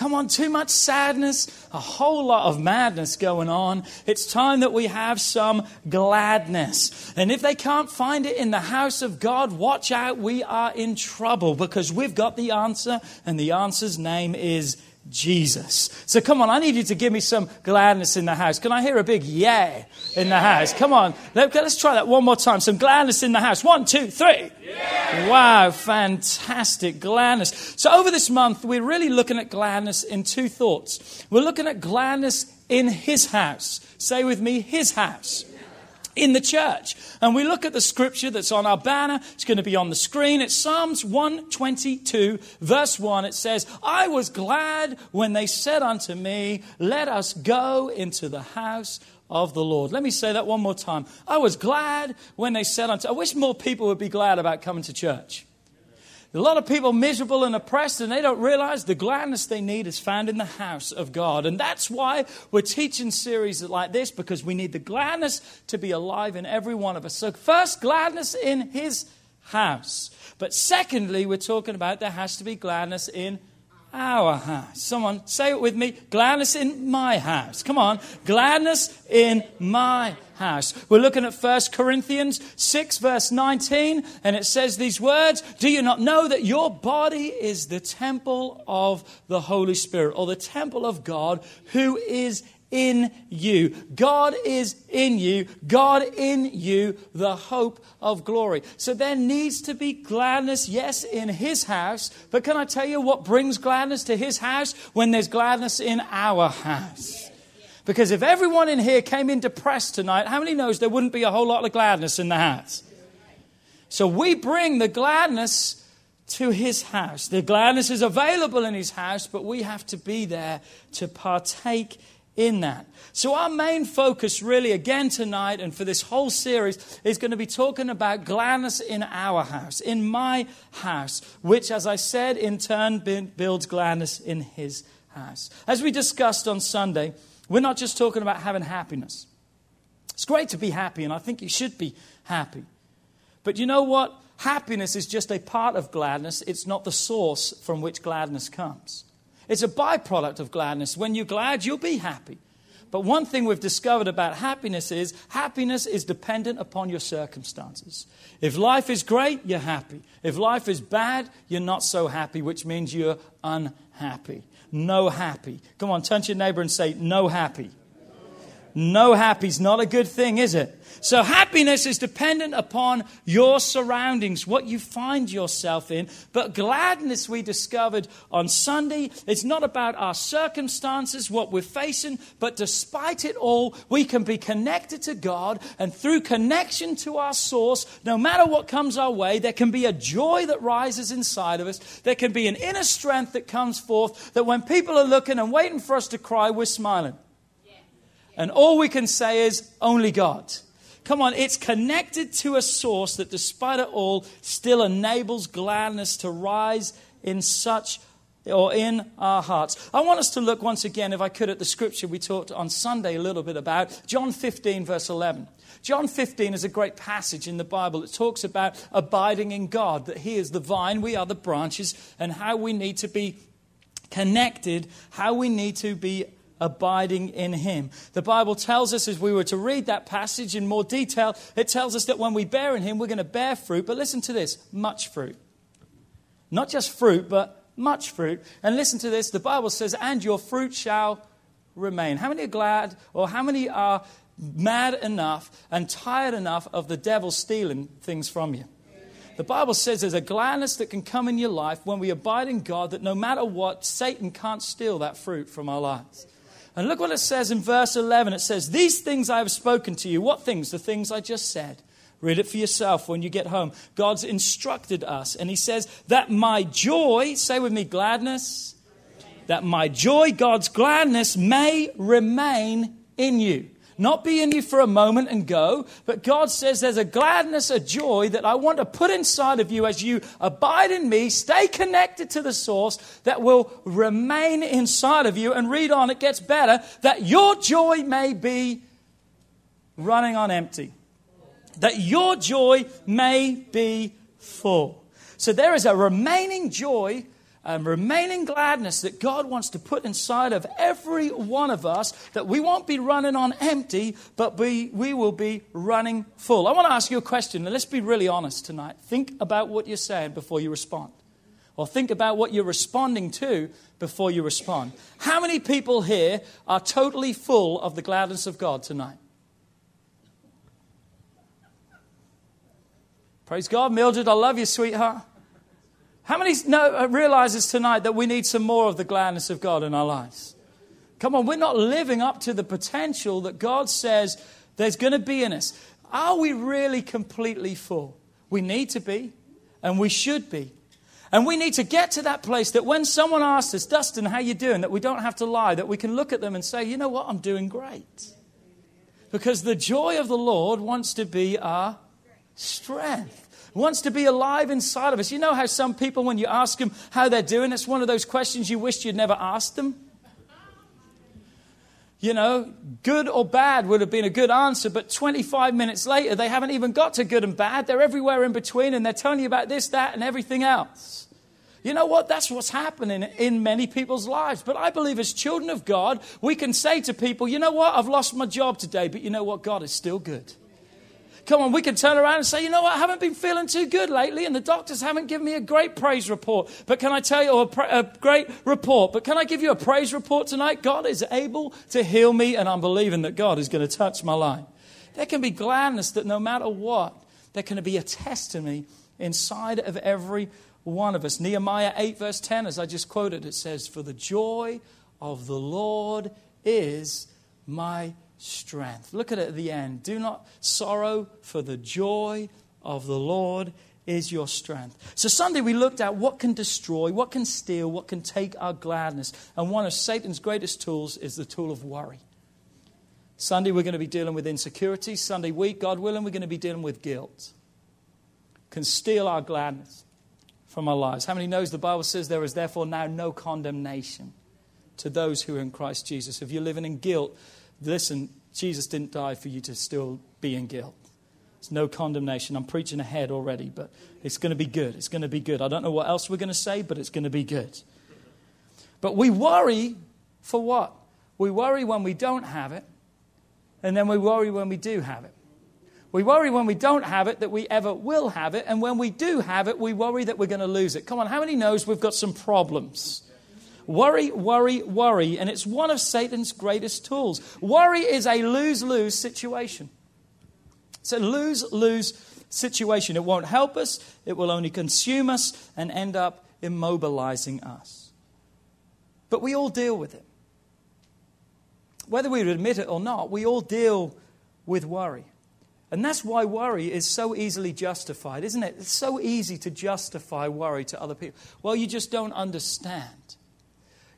Come on, too much sadness, a whole lot of madness going on. It's time that we have some gladness. And if they can't find it in the house of God, watch out, we are in trouble because we've got the answer, and the answer's name is Jesus. So come on, I need you to give me some gladness in the house. Can I hear a big yeah in the house? Come on, let, us try that one more time. Some gladness in the house. One, two, three. Wow, fantastic gladness. So over this month, we're really looking at gladness in two thoughts. We're looking at gladness in His house. Say with me, His house in the church. And we look at the scripture that's on our banner. It's going to be on the screen. It's Psalms 122, verse 1. It says, I was glad when they said unto me, Let us go into the house of the Lord. Let me say that one more time. I was glad when they said unto I wish more people would be glad about coming to church. A lot of people miserable and oppressed, and they don't realize the gladness they need is found in the house of God. And that's why we're teaching series like this, because we need the gladness to be alive in every one of us. So, first, gladness in His house. But secondly, we're talking about there has to be gladness in our house. Someone say it with me gladness in my house. Come on, gladness in my house. We're looking at 1 Corinthians 6, verse 19, and it says these words Do you not know that your body is the temple of the Holy Spirit, or the temple of God who is in you. God is in you. God in you, the hope of glory. So there needs to be gladness, yes, in His house. But can I tell you what brings gladness to His house? When there's gladness in our house. Because if everyone in here came in depressed tonight, how many knows there wouldn't be a whole lot of gladness in the house? So we bring the gladness to his house. The gladness is available in his house, but we have to be there to partake in that. So, our main focus, really, again tonight and for this whole series, is going to be talking about gladness in our house, in my house, which, as I said, in turn builds gladness in his house. As we discussed on Sunday, we're not just talking about having happiness. It's great to be happy, and I think you should be happy. But you know what? Happiness is just a part of gladness, it's not the source from which gladness comes. It's a byproduct of gladness. When you're glad, you'll be happy. But one thing we've discovered about happiness is happiness is dependent upon your circumstances. If life is great, you're happy. If life is bad, you're not so happy, which means you're unhappy. No happy. Come on, turn to your neighbor and say, No happy. No happy is not a good thing, is it? So happiness is dependent upon your surroundings, what you find yourself in. But gladness, we discovered on Sunday, it's not about our circumstances, what we're facing, but despite it all, we can be connected to God. And through connection to our source, no matter what comes our way, there can be a joy that rises inside of us. There can be an inner strength that comes forth that when people are looking and waiting for us to cry, we're smiling. And all we can say is, only God. Come on, it's connected to a source that, despite it all, still enables gladness to rise in such or in our hearts. I want us to look once again, if I could, at the scripture we talked on Sunday a little bit about John 15, verse 11. John 15 is a great passage in the Bible. It talks about abiding in God, that He is the vine, we are the branches, and how we need to be connected, how we need to be abiding in him. The Bible tells us, as we were to read that passage in more detail, it tells us that when we bear in him, we're going to bear fruit. But listen to this much fruit. Not just fruit, but much fruit. And listen to this the Bible says, and your fruit shall remain. How many are glad, or how many are mad enough and tired enough of the devil stealing things from you. The Bible says there's a gladness that can come in your life when we abide in God that no matter what, Satan can't steal that fruit from our lives. And look what it says in verse 11. It says, These things I have spoken to you. What things? The things I just said. Read it for yourself when you get home. God's instructed us. And He says, That my joy, say with me, gladness, that my joy, God's gladness, may remain in you. Not be in you for a moment and go, but God says there's a gladness, a joy that I want to put inside of you as you abide in me, stay connected to the source that will remain inside of you. And read on, it gets better, that your joy may be running on empty. That your joy may be full. So there is a remaining joy um, remaining gladness that God wants to put inside of every one of us, that we won't be running on empty, but we, we will be running full. I want to ask you a question, and let's be really honest tonight. Think about what you're saying before you respond. Or think about what you're responding to before you respond. How many people here are totally full of the gladness of God tonight? Praise God, Mildred. I love you, sweetheart. How many know, uh, realizes tonight that we need some more of the gladness of God in our lives? Come on, we're not living up to the potential that God says there's going to be in us. Are we really completely full? We need to be, and we should be. And we need to get to that place that when someone asks us, Dustin, how you doing? That we don't have to lie, that we can look at them and say, you know what, I'm doing great. Because the joy of the Lord wants to be our strength wants to be alive inside of us. You know how some people, when you ask them how they're doing, it's one of those questions you wished you'd never asked them? You know, good or bad would have been a good answer, but 25 minutes later, they haven't even got to good and bad. They're everywhere in between, and they're telling you about this, that, and everything else. You know what? That's what's happening in many people's lives. But I believe as children of God, we can say to people, you know what? I've lost my job today, but you know what? God is still good. Come on, we can turn around and say, you know what, I haven't been feeling too good lately, and the doctors haven't given me a great praise report. But can I tell you, or a, pra- a great report, but can I give you a praise report tonight? God is able to heal me, and I'm believing that God is going to touch my life. There can be gladness that no matter what, there can be a testimony inside of every one of us. Nehemiah 8, verse 10, as I just quoted, it says, For the joy of the Lord is my strength. Look at it at the end. Do not sorrow, for the joy of the Lord is your strength. So, Sunday we looked at what can destroy, what can steal, what can take our gladness. And one of Satan's greatest tools is the tool of worry. Sunday we're going to be dealing with insecurity. Sunday week, God willing, we're going to be dealing with guilt. Can steal our gladness from our lives. How many knows the Bible says there is therefore now no condemnation to those who are in Christ Jesus? If you're living in guilt, listen, Jesus didn't die for you to still be in guilt. There's no condemnation. I'm preaching ahead already, but it's going to be good. It's going to be good. I don't know what else we're going to say, but it's going to be good. But we worry for what? We worry when we don't have it, and then we worry when we do have it. We worry when we don't have it that we ever will have it, and when we do have it, we worry that we're going to lose it. Come on, how many knows we've got some problems? Worry, worry, worry. And it's one of Satan's greatest tools. Worry is a lose lose situation. It's a lose lose situation. It won't help us, it will only consume us and end up immobilizing us. But we all deal with it. Whether we admit it or not, we all deal with worry. And that's why worry is so easily justified, isn't it? It's so easy to justify worry to other people. Well, you just don't understand.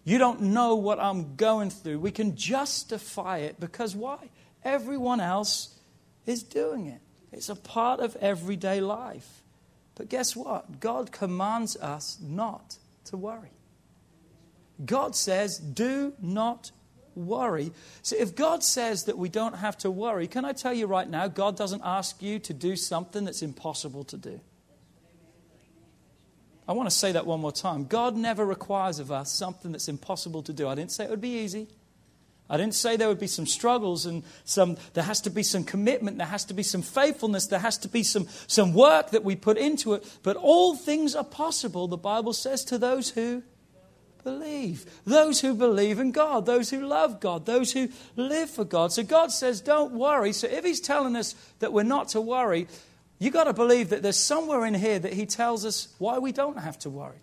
You don't know what I'm going through. We can justify it because why? Everyone else is doing it. It's a part of everyday life. But guess what? God commands us not to worry. God says, do not worry. So if God says that we don't have to worry, can I tell you right now, God doesn't ask you to do something that's impossible to do. I want to say that one more time. God never requires of us something that's impossible to do. I didn't say it would be easy. I didn't say there would be some struggles and some, there has to be some commitment, there has to be some faithfulness, there has to be some, some work that we put into it. But all things are possible, the Bible says, to those who believe. Those who believe in God, those who love God, those who live for God. So God says, don't worry. So if He's telling us that we're not to worry, you've got to believe that there's somewhere in here that He tells us why we don't have to worry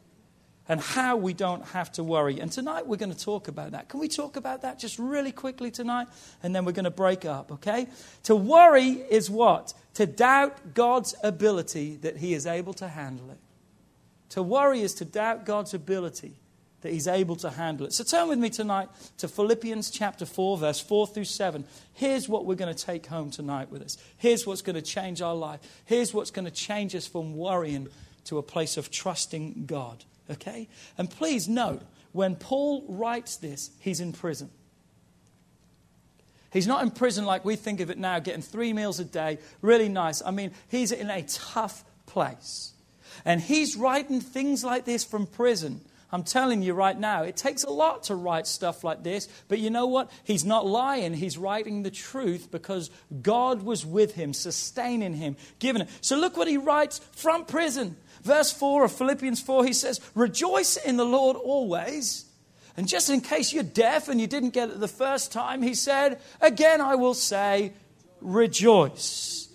and how we don't have to worry. And tonight we're going to talk about that. Can we talk about that just really quickly tonight? And then we're going to break up, okay? To worry is what? To doubt God's ability that He is able to handle it. To worry is to doubt God's ability that He's able to handle it. So turn with me tonight to Philippians chapter 4, verse 4 through 7. Here's what we're going to take home tonight with us. Here's what's going to change our life. Here's what's going to change us from worrying to a place of trusting God. Okay? And please note, when Paul writes this, he's in prison. He's not in prison like we think of it now, getting three meals a day, really nice. I mean, he's in a tough place. And he's writing things like this from prison. I'm telling you right now, it takes a lot to write stuff like this. But you know what? He's not lying. He's writing the truth because God was with him, sustaining him, giving it. So look what he writes from prison. Verse 4 of Philippians 4, he says, Rejoice in the Lord always. And just in case you're deaf and you didn't get it the first time, he said, Again, I will say, Rejoice.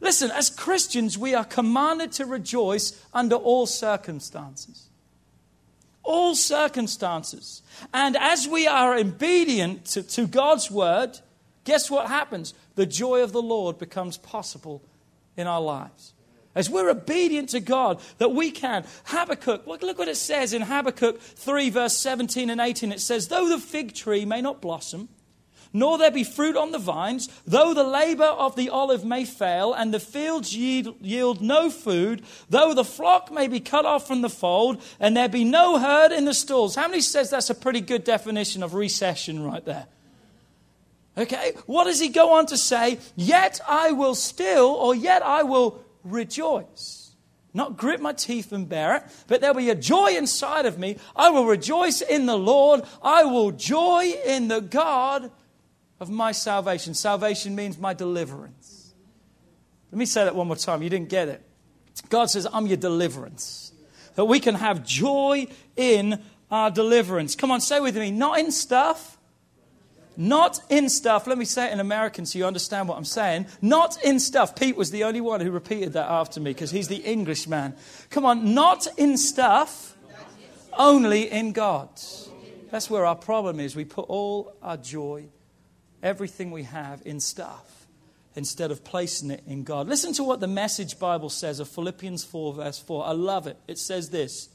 Listen, as Christians, we are commanded to rejoice under all circumstances. All circumstances. And as we are obedient to, to God's word, guess what happens? The joy of the Lord becomes possible in our lives. As we're obedient to God, that we can. Habakkuk, look, look what it says in Habakkuk 3, verse 17 and 18. It says, Though the fig tree may not blossom, nor there be fruit on the vines, though the labor of the olive may fail, and the fields yield, no food, though the flock may be cut off from the fold, and there be no herd in the stalls. How many says that's a pretty good definition of recession right there? Okay, what does he go on to say? Yet I will still, or yet I will rejoice. Not grit my teeth and bear it, but there'll be a joy inside of me. I will rejoice in the Lord. I will joy in the God of my salvation. Salvation means my deliverance. Let me say that one more time. You didn't get it. God says, I'm your deliverance. That we can have joy in our deliverance. Come on, say with me, not in stuff, not in stuff. Let me say it in American so you understand what I'm saying. Not in stuff. Pete was the only one who repeated that after me because he's the Englishman. Come on, not in stuff, only in God. That's where our problem is. We put all our joy, everything we have, in stuff instead of placing it in God. Listen to what the Message Bible says of Philippians 4, verse 4. I love it. It says this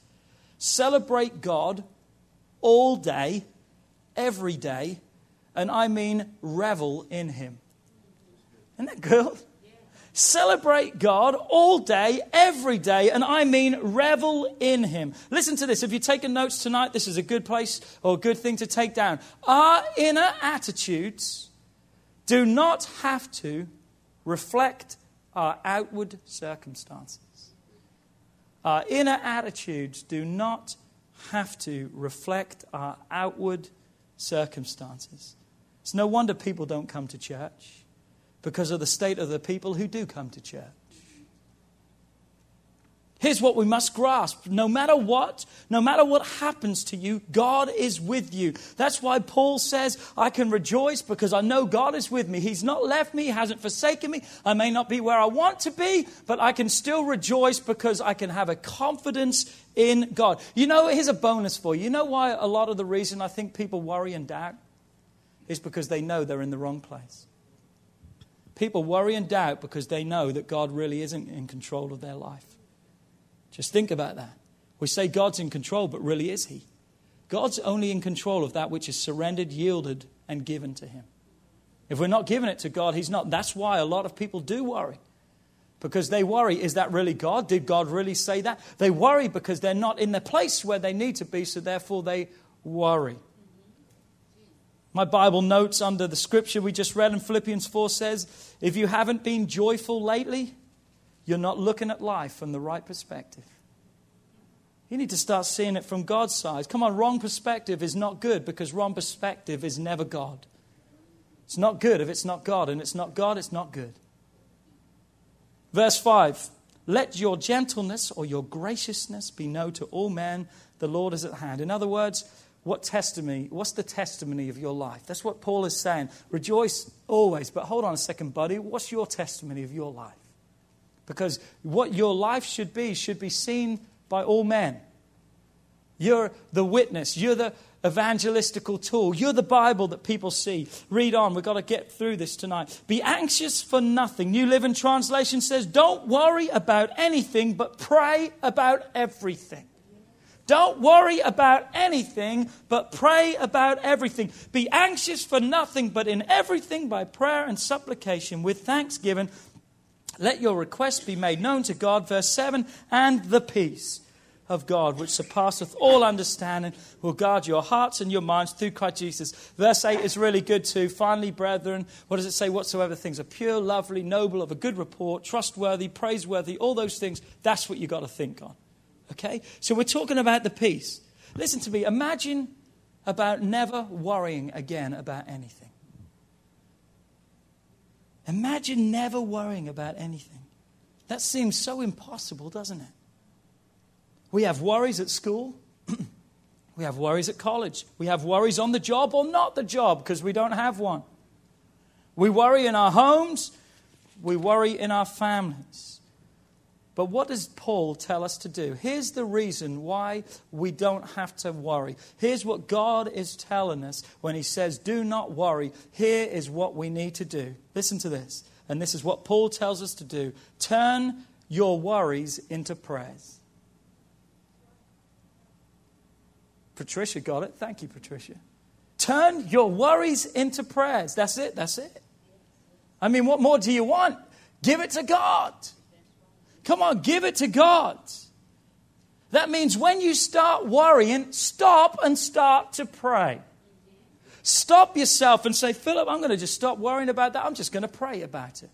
Celebrate God all day, every day and I mean revel in Him. Isn't that good? Celebrate God all day, every day, and I mean revel in Him. Listen to this. If you're taking notes tonight, this is a good place or a good thing to take down. Our inner attitudes do not have to reflect our outward circumstances. Our inner attitudes do not have to reflect our outward circumstances. It's no wonder people don't come to church because of the state of the people who do come to church. Here's what we must grasp. No matter what, no matter what happens to you, God is with you. That's why Paul says, I can rejoice because I know God is with me. He's not left me, He hasn't forsaken me. I may not be where I want to be, but I can still rejoice because I can have a confidence in God. You know, here's a bonus for you. You know why a lot of the reason I think people worry and doubt? is because they know they're in the wrong place. People worry and doubt because they know that God really isn't in control of their life. Just think about that. We say God's in control, but really is He? God's only in control of that which is surrendered, yielded, and given to Him. If we're not giving it to God, He's not. That's why a lot of people do worry. Because they worry, is that really God? Did God really say that? They worry because they're not in the place where they need to be, so therefore they worry. My Bible notes under the scripture we just read in Philippians 4 says, if you haven't been joyful lately, you're not looking at life from the right perspective. You need to start seeing it from God's side. Come on, wrong perspective is not good because wrong perspective is never God. It's not good if it's not God, and it's not God, it's not good. Verse 5 let your gentleness or your graciousness be known to all men. The Lord is at hand. In other words, what testimony, what's the testimony of your life? That's what Paul is saying. Rejoice always. But hold on a second, buddy. What's your testimony of your life? Because what your life should be should be seen by all men. You're the witness. You're the evangelistical tool. You're the Bible that people see. Read on. We've got to get through this tonight. Be anxious for nothing. New Living Translation says, Don't worry about anything, but pray about everything. Don't worry about anything, but pray about everything. Be anxious for nothing, but in everything by prayer and supplication with thanksgiving. Let your requests be made known to God. Verse 7 And the peace of God, which surpasseth all understanding, will guard your hearts and your minds through Christ Jesus. Verse 8 is really good too. Finally, brethren, what does it say? Whatsoever things are pure, lovely, noble, of a good report, trustworthy, praiseworthy, all those things, that's what you've got to think on. Okay? So we're talking about the peace. Listen to me. Imagine about never worrying again about anything. Imagine never worrying about anything. That seems so impossible, doesn't it? We have worries at school. we have worries at college. We have worries on the job or not the job because we don't have one. We worry in our homes. We worry in our families. But what does Paul tell us to do? Here's the reason why we don't have to worry. Here's what God is telling us when he says, Do not worry. Here is what we need to do. Listen to this. And this is what Paul tells us to do turn your worries into prayers. Patricia got it. Thank you, Patricia. Turn your worries into prayers. That's it. That's it. I mean, what more do you want? Give it to God. Come on, give it to God. That means when you start worrying, stop and start to pray. Stop yourself and say, Philip, I'm going to just stop worrying about that. I'm just going to pray about it.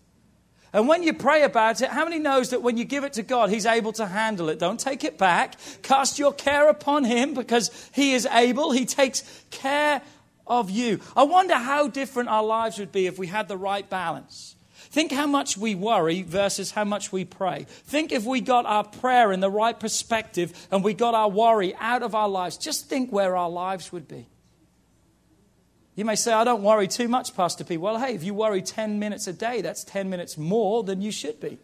And when you pray about it, how many knows that when you give it to God, He's able to handle it? Don't take it back. Cast your care upon Him because He is able. He takes care of you. I wonder how different our lives would be if we had the right balance. Think how much we worry versus how much we pray. Think if we got our prayer in the right perspective and we got our worry out of our lives. Just think where our lives would be. You may say, I don't worry too much, Pastor P. Well, hey, if you worry 10 minutes a day, that's 10 minutes more than you should be.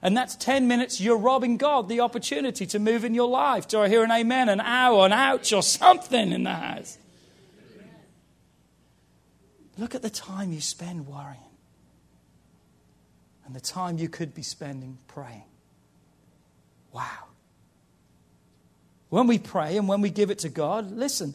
And that's 10 minutes you're robbing God the opportunity to move in your life. Do I hear an amen, an ow, an ouch, or something in the house? Look at the time you spend worrying and the time you could be spending praying. Wow. When we pray and when we give it to God, listen,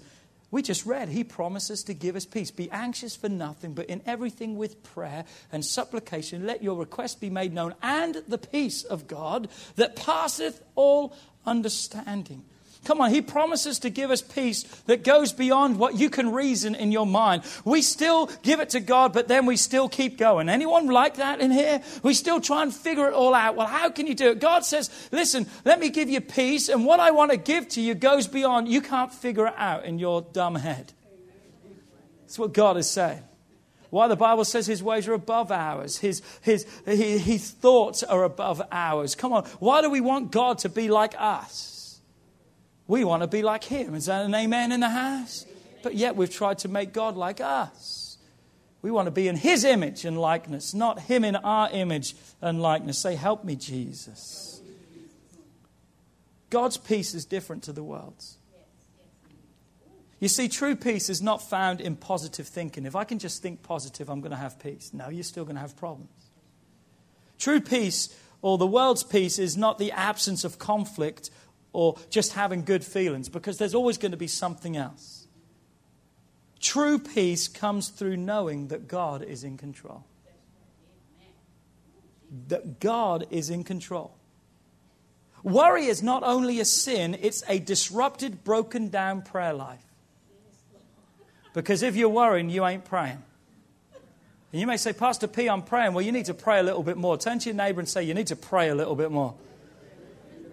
we just read, He promises to give us peace. Be anxious for nothing, but in everything with prayer and supplication, let your request be made known, and the peace of God that passeth all understanding Come on, he promises to give us peace that goes beyond what you can reason in your mind. We still give it to God, but then we still keep going. Anyone like that in here? We still try and figure it all out. Well, how can you do it? God says, listen, let me give you peace, and what I want to give to you goes beyond. You can't figure it out in your dumb head. That's what God is saying. Why the Bible says his ways are above ours, his, his, his, his thoughts are above ours. Come on, why do we want God to be like us? We want to be like him. Is that an amen in the house? But yet we've tried to make God like us. We want to be in his image and likeness, not him in our image and likeness. Say, Help me, Jesus. God's peace is different to the world's. You see, true peace is not found in positive thinking. If I can just think positive, I'm going to have peace. No, you're still going to have problems. True peace, or the world's peace, is not the absence of conflict or just having good feelings because there's always going to be something else. True peace comes through knowing that God is in control. That God is in control. Worry is not only a sin, it's a disrupted, broken down prayer life. Because if you're worrying, you ain't praying. And you may say, Pastor P, I'm praying. Well, you need to pray a little bit more. Turn to your neighbor and say, You need to pray a little bit more.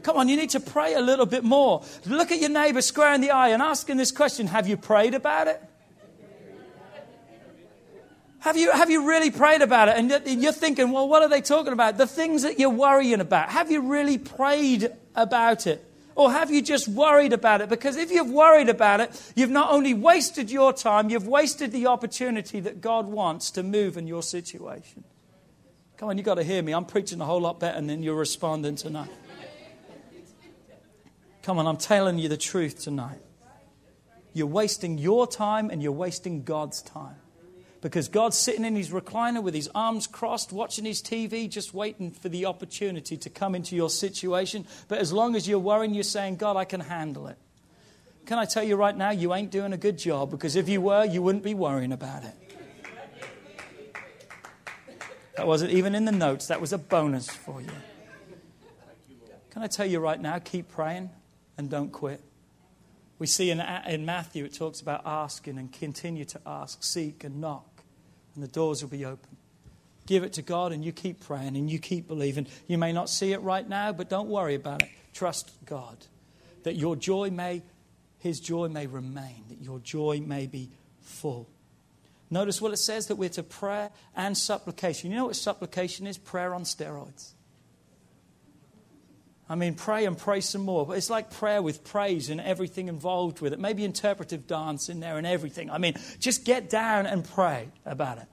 Come on, you need to pray a little bit more. Look at your neighbor square in the eye and ask him this question Have you prayed about it? Have you, have you really prayed about it? And you're thinking, well, what are they talking about? The things that you're worrying about. Have you really prayed about it? Or have you just worried about it? Because if you've worried about it, you've not only wasted your time, you've wasted the opportunity that God wants to move in your situation. Come on, you've got to hear me. I'm preaching a whole lot better than you're responding tonight. Come on, I'm telling you the truth tonight. You're wasting your time and you're wasting God's time. Because God's sitting in his recliner with his arms crossed, watching his TV, just waiting for the opportunity to come into your situation. But as long as you're worrying, you're saying, God, I can handle it. Can I tell you right now, you ain't doing a good job because if you were, you wouldn't be worrying about it. That wasn't even in the notes, that was a bonus for you. Can I tell you right now, keep praying and don't quit. We see in, in Matthew, it talks about asking and continue to ask, seek and knock and the doors will be open. Give it to God and you keep praying and you keep believing. You may not see it right now, but don't worry about it. Trust God that your joy may, His joy may remain, that your joy may be full. Notice what it says that we're to prayer and supplication. You know what supplication is? Prayer on steroids. I mean, pray and pray some more. But it's like prayer with praise and everything involved with it. Maybe interpretive dance in there and everything. I mean, just get down and pray about it.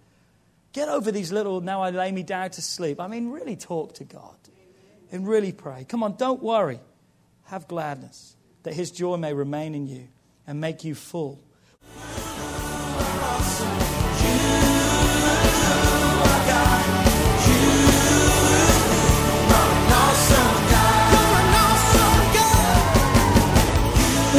Get over these little, now I lay me down to sleep. I mean, really talk to God and really pray. Come on, don't worry. Have gladness that His joy may remain in you and make you full.